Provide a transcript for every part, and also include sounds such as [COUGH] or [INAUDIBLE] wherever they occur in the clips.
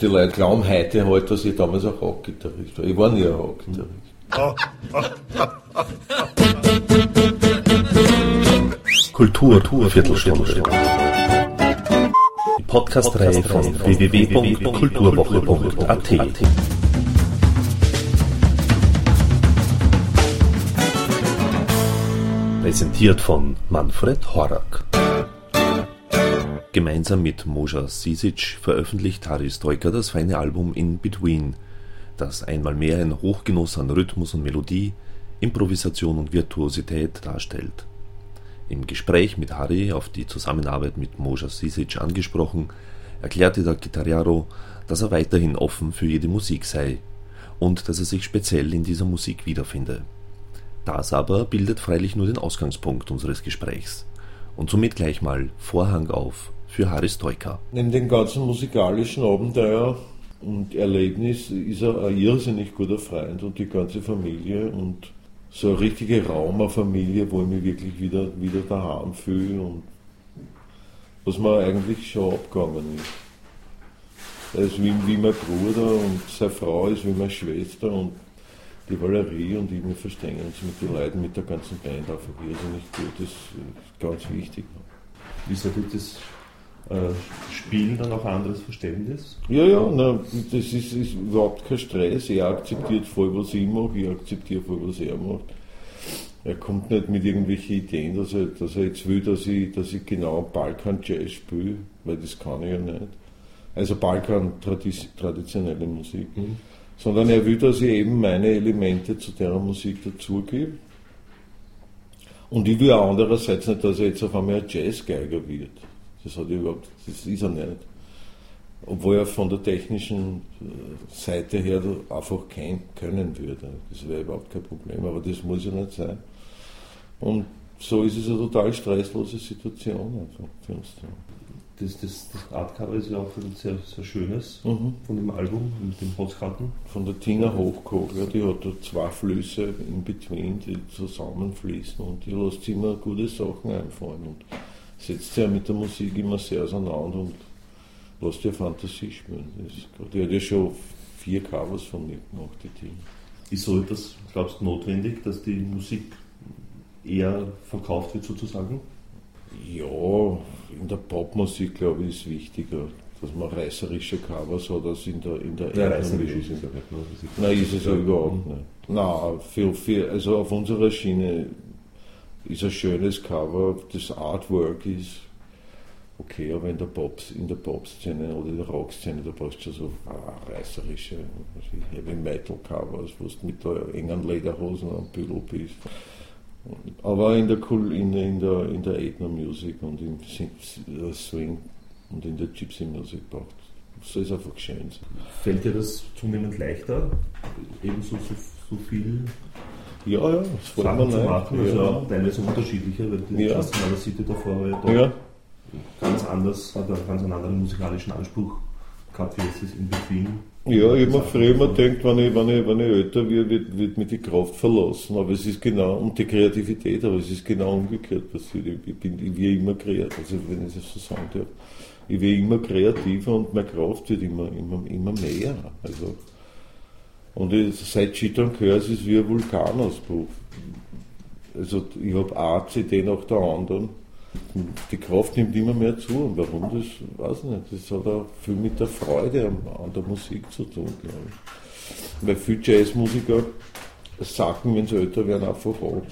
Die Leute glauben heute halt, dass ich damals ein Rockgitarrist war. Ich war nie ein Rockgitarrist. Kultur, Kultur Viertelstunde. Die Podcast-Reihe von www.kulturwoche.at. Präsentiert von Manfred Horak. Gemeinsam mit Moja Sisic veröffentlicht Haris Troika das feine Album In Between, das einmal mehr ein Hochgenuss an Rhythmus und Melodie, Improvisation und Virtuosität darstellt. Im Gespräch mit Harry auf die Zusammenarbeit mit Moja Sisic angesprochen, erklärte der Gitarriero, dass er weiterhin offen für jede Musik sei und dass er sich speziell in dieser Musik wiederfinde. Das aber bildet freilich nur den Ausgangspunkt unseres Gesprächs und somit gleich mal Vorhang auf für Harry Stoiker. Neben dem ganzen musikalischen Abenteuer und Erlebnis ist er ein irrsinnig guter Freund und die ganze Familie und so eine richtige Raumfamilie, wo ich mich wirklich wieder, wieder daheim fühle und was mir eigentlich schon abgegangen ist. Er ist wie, wie mein Bruder und seine Frau ist wie meine Schwester und die Valerie und ich, wir verstehen uns mit den Leuten, mit der ganzen Band einfach irrsinnig gut. Das ist ganz wichtig. Wieso tut das äh, Spielen dann auch ein anderes Verständnis? Ja, ja, na, das ist, ist überhaupt kein Stress. Er akzeptiert voll, was ich mache, ich akzeptiere voll, was er macht. Er kommt nicht mit irgendwelchen Ideen, dass er, dass er jetzt will, dass ich, dass ich genau Balkan-Jazz spiele, weil das kann ich ja nicht. Also Balkan-traditionelle Musik. Mhm. Sondern er will, dass ich eben meine Elemente zu der Musik dazugebe. Und ich will auch andererseits nicht, dass er jetzt auf einmal ein Jazzgeiger wird. Das hat überhaupt, das ist er nicht. Obwohl er von der technischen äh, Seite her einfach kein können würde. Das wäre überhaupt kein Problem, aber das muss ja nicht sein. Und so ist es eine total stresslose Situation einfach für uns. Das, das, das Artcover ist ja auch ein sehr, sehr schönes mhm. von dem Album mit dem Holzkarten. Von der Tina Hochkoch, ja, die hat da zwei Flüsse in between, die zusammenfließen und die lässt immer gute Sachen einfallen. Und setzt sich ja mit der Musik immer sehr auseinander und lässt ja Fantasie spielen. Die hat ja schon vier Covers von mir gemacht, die Team. Ist so etwas, glaubst du, notwendig, dass die Musik eher verkauft wird sozusagen? Ja, in der Popmusik glaube ich ist wichtiger, dass man reißerische Covers hat als in der in der ja, reißerisch ist. Nein, ist es ja überhaupt nicht. Nein, viel, viel, also auf unserer Schiene ist ein schönes Cover, das Artwork ist okay, aber in der Pop, in der Pop-Szene oder in der Rock-Szene, da brauchst du so ah, reißerische Heavy Metal Covers, wo du mit der engen Lederhosen am Büro bist. Aber in der, in, in der, in der Ethno-Music und im Swing und in der Gypsy Music braucht so ist einfach schön. Fällt dir das zunehmend leichter, ebenso so, so viel ja, ja, das fällt Sachen zu machen, also ja. teilweise unterschiedlicher, weil die ja. City davor war ja, ja. ganz anders, hat einen ganz anderen musikalischen Anspruch gehabt, wie jetzt das In Between. Ja, ich habe mir früher immer gedacht, wenn ich, wenn, ich, wenn ich älter werde, wird, wird mir die Kraft verlassen. Aber es ist genau, und die Kreativität, aber es ist genau umgekehrt passiert. Ich, bin, ich werde immer kreativ, also wenn ich das so sagen darf. Ich werde immer kreativer und meine Kraft wird immer, immer, immer mehr. Also, und seit Cheat and Curse ist wie ein Vulkanausbruch. Also ich habe eine CD nach der anderen. Die Kraft nimmt immer mehr zu. Und warum, das weiß ich nicht. Das hat auch viel mit der Freude an, der Musik zu tun, glaube ich. Weil viele Jazzmusiker sagen, wenn sie älter werden, einfach ab.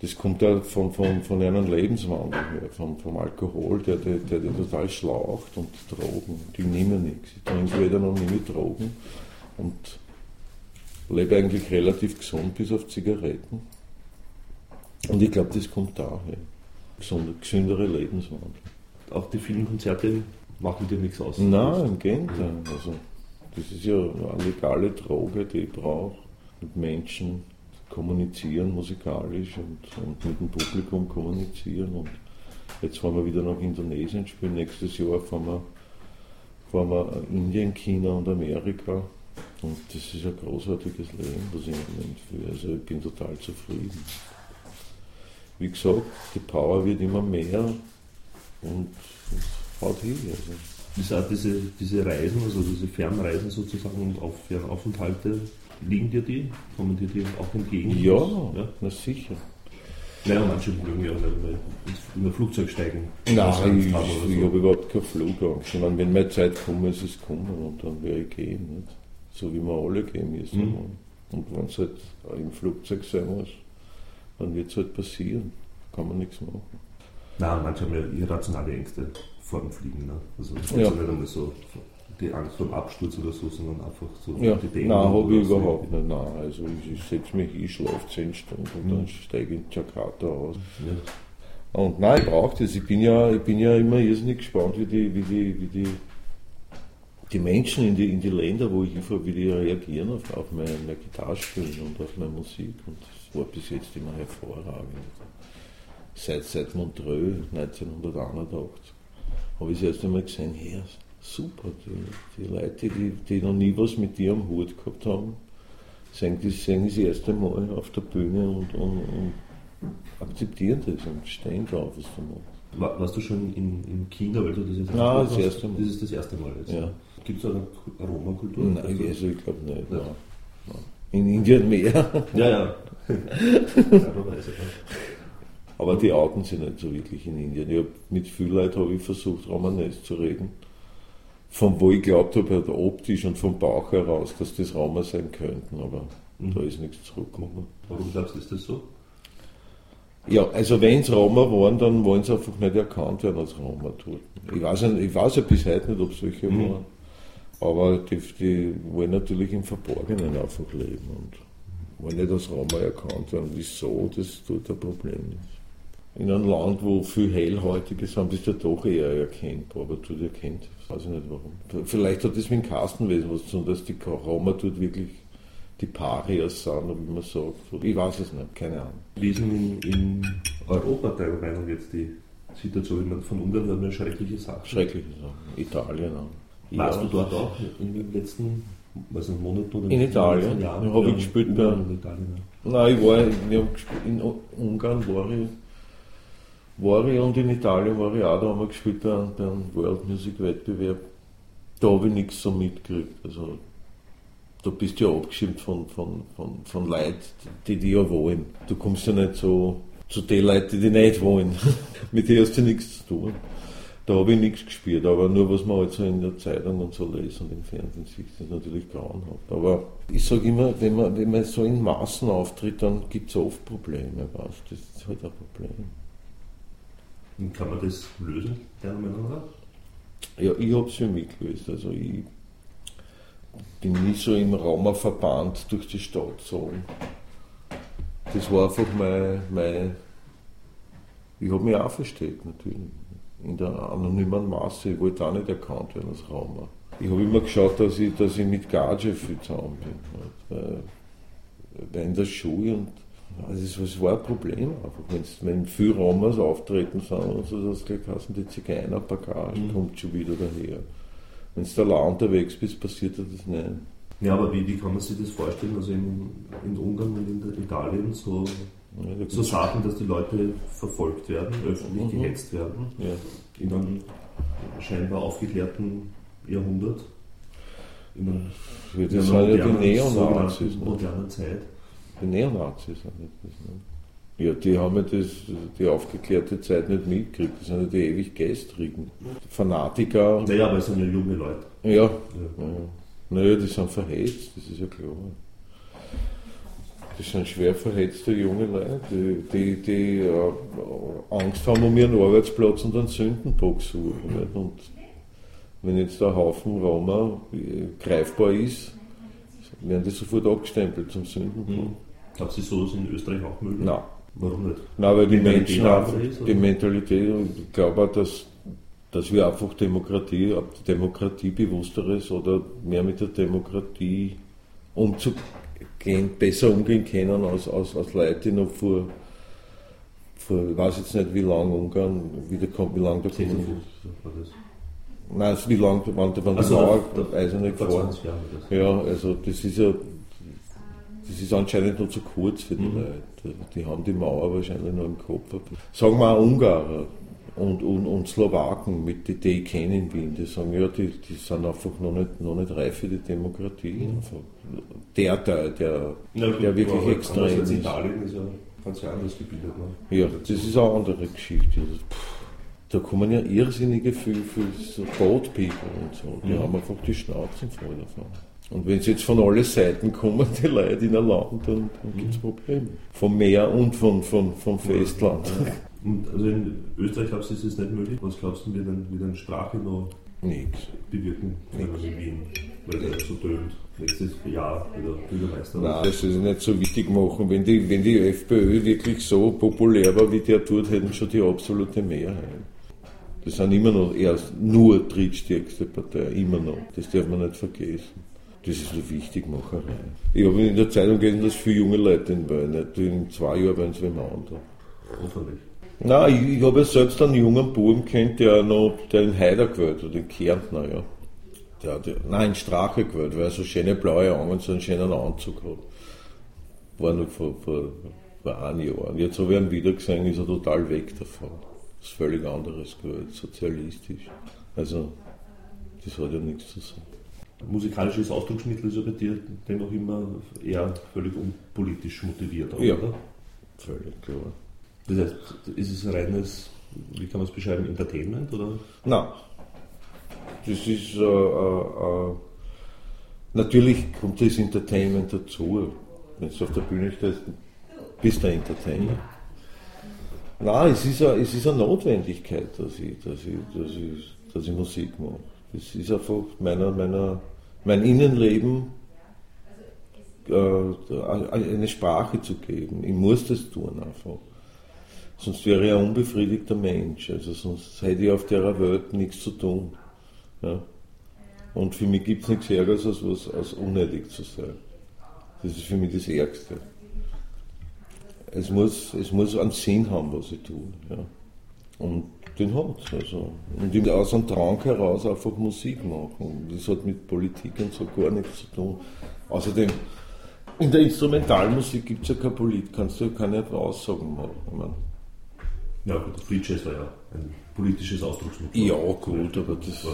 Das kommt ja von, von, von einem Lebenswandel her, von, vom Alkohol, der, der, der, der total schlaucht und Drogen. Die nehmen nichts. Ich trinke weder noch nie Drogen und lebe eigentlich relativ gesund bis auf Zigaretten. Und ich glaube, das kommt daher. Gesund, gesündere Lebenswandel. Auch die vielen Konzerte machen dir nichts aus? Nein, im Gegenteil. Also, das ist ja eine legale Droge, die ich brauche. Mit Menschen kommunizieren musikalisch und, und mit dem Publikum kommunizieren. Und jetzt fahren wir wieder nach Indonesien spielen. Nächstes Jahr fahren wir, fahren wir Indien, China und Amerika. Und das ist ein großartiges Leben, was ich Moment führe. Also ich bin total zufrieden. Wie gesagt, die Power wird immer mehr und es haut hin. Also. diese, diese, diese Reisen, also diese Fernreisen sozusagen und auch Fernaufenthalte, liegen dir die? Kommen dir die auch entgegen? Ja, ja? na sicher. Naja, manche mögen ja nicht mal in ein Flugzeug steigen. Nein, ich, ich, ich habe überhaupt keine Flugangst. Ich meine, wenn meine Zeit kommt, ist es kommen und dann werde ich gehen. Nicht? So wie wir alle gehen müssen. Mhm. Und wenn es halt im Flugzeug sein muss, dann wird es halt passieren. Kann man nichts machen. Nein, manche haben ja irrationale Ängste vor dem Fliegen. Ne? Also das ja. ist nicht einmal so die Angst vor dem Absturz oder so, sondern einfach so ja. die Dämon. Nein, habe ich überhaupt nicht. Nein, also ich, ich setze mich, ich schlafe 10 Stunden und mhm. dann steige ich in Jakarta aus. Ja. Und nein, ich brauche das. Ich bin ja, ich bin ja immer irrsinnig gespannt, wie die, wie die, wie die, die Menschen in die, in die Länder, wo ich hinfahre, wie die reagieren auf, auf mein, mein Gitarrespielen und auf meine Musik. Und das war bis jetzt immer hervorragend. Seit, seit Montreux 1981 habe ich das erste Mal gesehen, hey, super, die, die Leute, die, die noch nie was mit dir am Hut gehabt haben, sehen das, sehen das erste Mal auf der Bühne und, und, und akzeptieren das und stehen drauf, was du machst. warst du schon in, in China, weil du das jetzt Nein, das erste Mal. Das ist das erste Mal jetzt. Ja. Gibt es eine Roma-Kultur? Nein, also ich glaube nicht. Ja. In Indien mehr. Ja, ja. [LAUGHS] Aber die outen sich nicht so wirklich in Indien. Ich hab, mit vielen Leuten habe ich versucht, Romanes zu reden von wo ich glaubt habe, halt optisch und vom Bauch heraus, dass das Raumer sein könnten, aber mhm. da ist nichts zurückgekommen. Warum glaubst du, ist das so? Ja, also wenn es Raumer waren, dann wollen sie einfach nicht erkannt werden als Raumer dort. Ich weiß, ich weiß ja bis heute nicht, ob es solche mhm. waren, aber die, die wollen natürlich im Verborgenen einfach leben und wollen nicht als Raumer erkannt werden. Wieso, das tut ein Problem nicht in einem Land, wo viel Hellhäutige sind, bist du doch eher erkennbar, aber du erkennt, weiß ich nicht warum. Vielleicht hat das mit dem Kastenwesen was zu tun, dass die Roma dort wirklich die Parias sind, wie man sagt. Ich weiß es nicht, keine Ahnung. Wie ist denn in, in Europa deiner Meinung jetzt die Situation? Von Ungarn haben wir schreckliche Sachen. Schreckliche Sachen. Italien auch. Warst ja. du dort auch in den letzten was ein Monat oder in Italien? Jahren? Habe ich gespielt bei. In Italien, ja. Nein, ich war in, in Ungarn war ich war ich und in Italien war ich auch, da haben wir gespielt bei, bei einem World Music Wettbewerb. Da habe ich nichts so mitgekriegt. Also, da bist du ja abgeschimpft von, von, von, von Leuten, die die ja wollen. Du kommst ja nicht so zu den Leuten, die die nicht wollen. [LAUGHS] Mit denen hast du nichts zu tun. Da habe ich nichts gespürt, aber nur was man halt so in der Zeitung und so lesen und im Fernsehen sieht, ist natürlich grauenhaft. Aber ich sage immer, wenn man, wenn man so in Massen auftritt, dann gibt es oft Probleme. Weißt? Das ist halt ein Problem. Und kann man das lösen, deiner Meinung nach? Ja, ich habe es für mich gelöst. Also ich bin nie so im Raum verbannt durch die Stadt gezogen. Das war einfach mein, mein ich habe mich auch versteckt natürlich. In der anonymen Masse. Ich wollte auch nicht erkannt werden als Raumer. Ich habe immer geschaut, dass ich, dass ich mit Gage viel zusammen bin. Weil, weil in der Schule und also es war ein Problem einfach. Wenn viele Romers auftreten sind und so, das gleich heißen, die Zigeuner-Bagage mhm. kommt schon wieder daher. Wenn du da unterwegs bist, passiert dir das nicht. Ja, aber wie, wie kann man sich das vorstellen? Also in, in Ungarn und in Italien so, ja, so Sachen, dass die Leute verfolgt werden, öffentlich mhm. gehetzt werden, ja. in einem scheinbar aufgeklärten Jahrhundert. In einer, das sind ja die Neonazis. modernen Zeit die Neonazis sind das. Ne? Ja, die haben ja das, die aufgeklärte Zeit nicht mitgekriegt. Das sind ja die ewig Gestrigen. Fanatiker. Naja, aber es sind ja junge Leute. Ja. ja. ja. Naja, die sind verhetzt, das ist ja klar. Das sind schwer verhetzte junge Leute, die, die, die äh, Angst haben um ihren Arbeitsplatz und einen Sündenbock suchen. Nicht? Und wenn jetzt der Haufen Roma greifbar ist, werden die sofort abgestempelt zum Sündenbock. Mhm. Sie sowas in Österreich auch möglich? Nein. Warum nicht? Nein, weil die, die Menschen einfach, die Mentalität, ich glaube auch, dass, dass wir einfach Demokratie, Demokratiebewussteres oder mehr mit der Demokratie umzugehen, besser umgehen können als, als, als Leute, die noch vor, vor, ich weiß jetzt nicht, wie lange Ungarn, wie, der, wie lange der Kommunismus. Nein, also wie lange, also die Mauer, der Eiserne gefahren. Ja, also das ist ja das ist anscheinend noch zu kurz für die mhm. Leute. Die haben die Mauer wahrscheinlich noch im Kopf. Sagen wir auch Ungarer. Und, und, und Slowaken, mit die, die ich kenne in Wien, die sagen, ja, die, die sind einfach noch nicht, noch nicht reif für die Demokratie. Mhm. der Teil, der, ja, der wirklich extrem ist. Italien ist ja ganz anders gebildet. Ne? Ja, das ist eine andere Geschichte. Also, da kommen ja irrsinnige für, für so Boat People und so. Die mhm. haben einfach die Schnauzen voll davon. Und wenn sie jetzt von allen Seiten kommen, [LAUGHS] die Leute in ein Land, dann, dann gibt es Probleme. Vom Meer und von, von, vom Festland. Und also in Österreich glaubst du, ist es nicht möglich? Was glaubst du, wie denn, wie denn Sprache noch Nix. bewirken können in Wien? Weil der so tönt. Nächstes Jahr wieder Bürgermeister. Nein, das ist nicht so wichtig machen. Wenn die, wenn die FPÖ wirklich so populär war, wie der tut, hätten schon die absolute Mehrheit. Das sind immer noch erst nur drittstärkste Partei, immer noch. Das darf man nicht vergessen. Das ist eine Wichtigmacherei. Ich habe in der Zeitung gelesen, dass viele junge Leute in Wien, in zwei Jahren werden sie anderen. Hoffentlich. Nein, ich, ich habe ja selbst einen jungen Buben kennt, der noch, der in Heider gewählt hat, in Kärntner, ja. Der hat, nein, in Strache gewählt, weil er so schöne blaue Augen und so einen schönen Anzug hat. War noch vor, vor, vor einem Jahr. Und jetzt habe ich ihn wieder gesehen, ist er total weg davon. Das ist völlig anderes gewählt, sozialistisch. Also, das hat ja nichts zu sagen. Musikalisches Ausdrucksmittel ist ja bei dir dennoch immer eher völlig unpolitisch motiviert, oder? Ja, völlig klar. Das heißt, ist es reines, wie kann man es beschreiben, Entertainment? Oder? Nein. Das ist, äh, äh, äh, natürlich kommt das Entertainment dazu. Wenn du auf der Bühne stehst, bist du ein Entertainer. Nein, es ist, eine, es ist eine Notwendigkeit, dass ich, dass, ich, dass, ich, dass ich Musik mache. Es ist einfach meiner, meiner, mein Innenleben äh, eine Sprache zu geben. Ich muss das tun einfach. Sonst wäre ich ein unbefriedigter Mensch. Also sonst hätte ich auf der Welt nichts zu tun. Ja? Und für mich gibt es nichts Ärgeres, als, was, als unnötig zu sein. Das ist für mich das Ärgste. Es muss, es muss einen Sinn haben, was ich tue. Ja? Und den hat es. Also. Und ich aus einem Trank heraus einfach Musik machen. Das hat mit Politik und so gar nichts zu tun. Außerdem, in der Instrumentalmusik gibt es ja keine Politik, kannst du ja keine Aussagen machen. Ich ja, gut, Free Jazz war ja ein politisches Ausdrucksmittel. Ja, gut, aber das,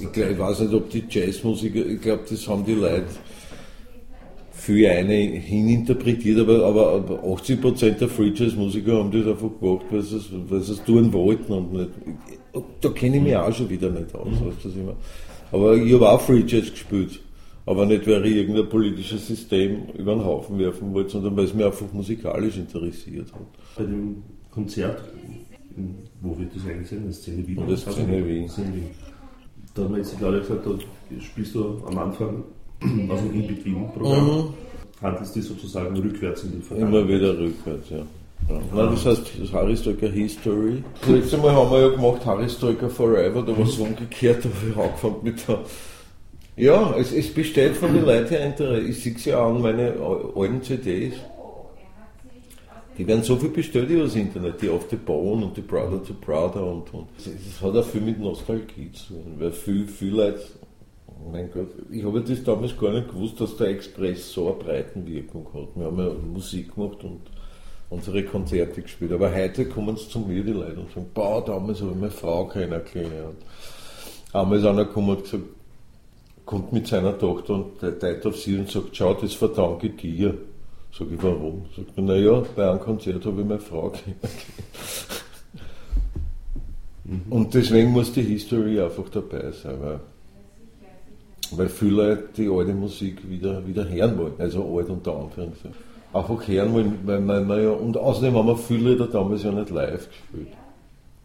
ich, glaub, ich weiß nicht, ob die Jazzmusiker, ich glaube, das haben die Leute für eine hininterpretiert, aber, aber, aber 80% der Free Jazz Musiker haben das einfach gemacht, weil sie, es, weil sie es tun wollten und nicht. Da kenne ich mich auch schon wieder nicht aus, mhm. weißt du, immer. Aber ich habe auch Free Jazz gespielt. Aber nicht, weil ich irgendein politisches System über den Haufen werfen wollte, sondern weil es mich einfach musikalisch interessiert hat. Bei dem Konzert wo wird das eigentlich sein? In der Szene Wien? Der Szene Wien. Da haben wir jetzt gerade gesagt, da spielst du am Anfang [CLEARS THROAT] aus dem In-Between-Programm. Mhm. Handelst du sozusagen rückwärts in den Vergangenheit? Immer wieder rückwärts, ja. Ja. Nein, das heißt, das Harry Stoker History. Das letzte Mal haben wir ja gemacht Harry Stoker Forever, da war es umgekehrt, da habe ich angefangen mit der. Ja, es, es besteht von den Leuten Interesse. Ich sehe es ja an meine alten CDs. Die werden so viel bestellt über das Internet, die auf the Bone und die Brother to Brother und, und. Das hat auch viel mit Nostalgie zu tun, weil viel, viel Leute, mein Gott, ich habe das damals gar nicht gewusst, dass der Express so eine Breitenwirkung hat. Wir haben ja Musik gemacht und unsere Konzerte gespielt, aber heute kommen sie zu mir, die Leute, und sagen, boah, damals habe ich meine Frau kennengelernt. Einmal ist einer gekommen und gesagt, kommt mit seiner Tochter und teilt auf sie und sagt, schau, das verdanke ich dir. Sag ich, warum? Sagt er, naja, bei einem Konzert habe ich meine Frau. Mhm. Und deswegen muss die History einfach dabei sein, weil, weil viele Leute die alte Musik wieder, wieder hören wollen, also alt unter Anführungszeichen. Einfach hören wollen, weil man, man ja, und außerdem haben wir viele Lieder damals ja nicht live gespielt.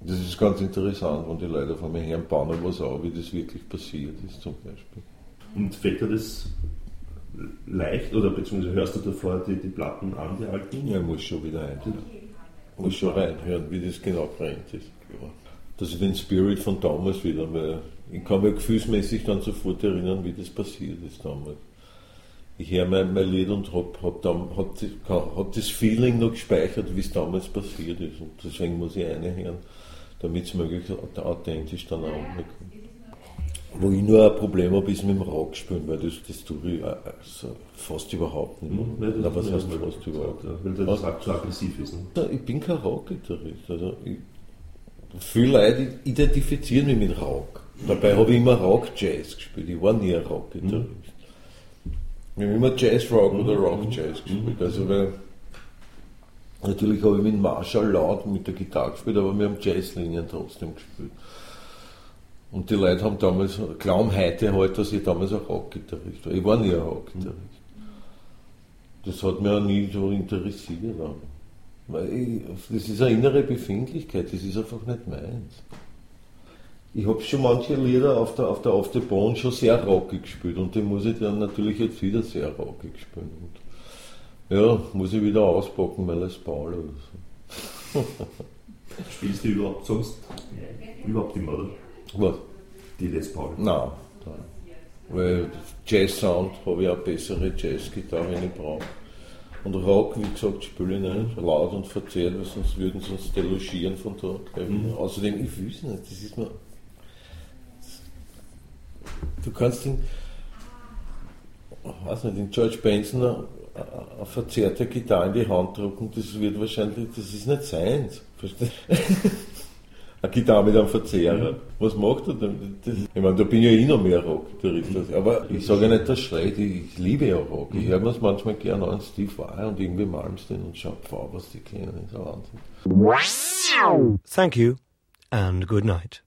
Das ist ganz interessant, wenn die Leute von mir hören, bauen was auf, wie das wirklich passiert ist zum Beispiel. Und fällt dir das leicht oder beziehungsweise hörst du davor die, die Platten an, die alten? Ja, muss schon wieder reinhören. Muss schon reinhören, wie das genau brennt ist. Dass ich den Spirit von damals wieder, weil ich kann mir gefühlsmäßig dann sofort erinnern, wie das passiert ist damals. Ich höre mein, mein Lied und habe hab, hab, hab das Feeling noch gespeichert, wie es damals passiert ist. Und deswegen muss ich eine hören, damit es möglichst authentisch dann auch ankommt. Wo ich nur ein Problem habe, ist mit dem Rockspielen, weil das, das tue ich also fast überhaupt nicht mehr. Mhm, ja, was heißt fast überhaupt? Ja, weil das was? zu aggressiv ist. Ne? Ich bin kein Rockgitarrist. Also ich, Viele Leute identifizieren mich mit Rock. Dabei habe ich immer Rock-Jazz gespielt. Ich war nie ein Rock-Gitarrist. Wir haben immer Jazz-Rock oder Rock-Jazz gespielt. Also, weil natürlich habe ich mit Marshall laut mit der Gitarre gespielt, aber wir haben Jazzlinien trotzdem gespielt. Und die Leute haben damals, glauben heute halt, dass ich damals ein Rock-Gitarrist war. Ich war nie ein Rock-Gitarrist. Das hat mich auch nie so interessiert. Weil ich, das ist eine innere Befindlichkeit, das ist einfach nicht meins. Ich habe schon manche Lieder auf der, auf der Auf the Bone schon sehr rockig gespielt und die muss ich dann natürlich jetzt wieder sehr rockig spielen. Und ja, muss ich wieder auspacken, weil es Paul oder so. Spielst du überhaupt sonst überhaupt immer, oder? Was? Die Les Paul? Nein. Weil Jazz-Sound habe ich auch bessere Jazz-Gitarre, wenn ich brauche. Und Rock, wie gesagt, spiele ich nicht laut und verzerrt, weil sonst würden sie uns delogieren von da. Mhm. Außerdem, ich will es nicht, das ist mir. Du kannst den, weiß nicht, den George Benson eine, eine verzerrte Gitarre in die Hand drücken, das wird wahrscheinlich, das ist nicht seins. Verstehst [LAUGHS] eine Gitarre mit einem Verzehrer. Was macht er denn? Das, ich meine, da bin ich ja eh noch mehr Rock-Gitarrist. Aber ich sage ja nicht, das schreit, ich, ich liebe ja Rock. Ich höre mir es manchmal gerne an, Steve Vai und irgendwie Malmsteen und schau, was die das ist ein Wahnsinn. Thank you and good night.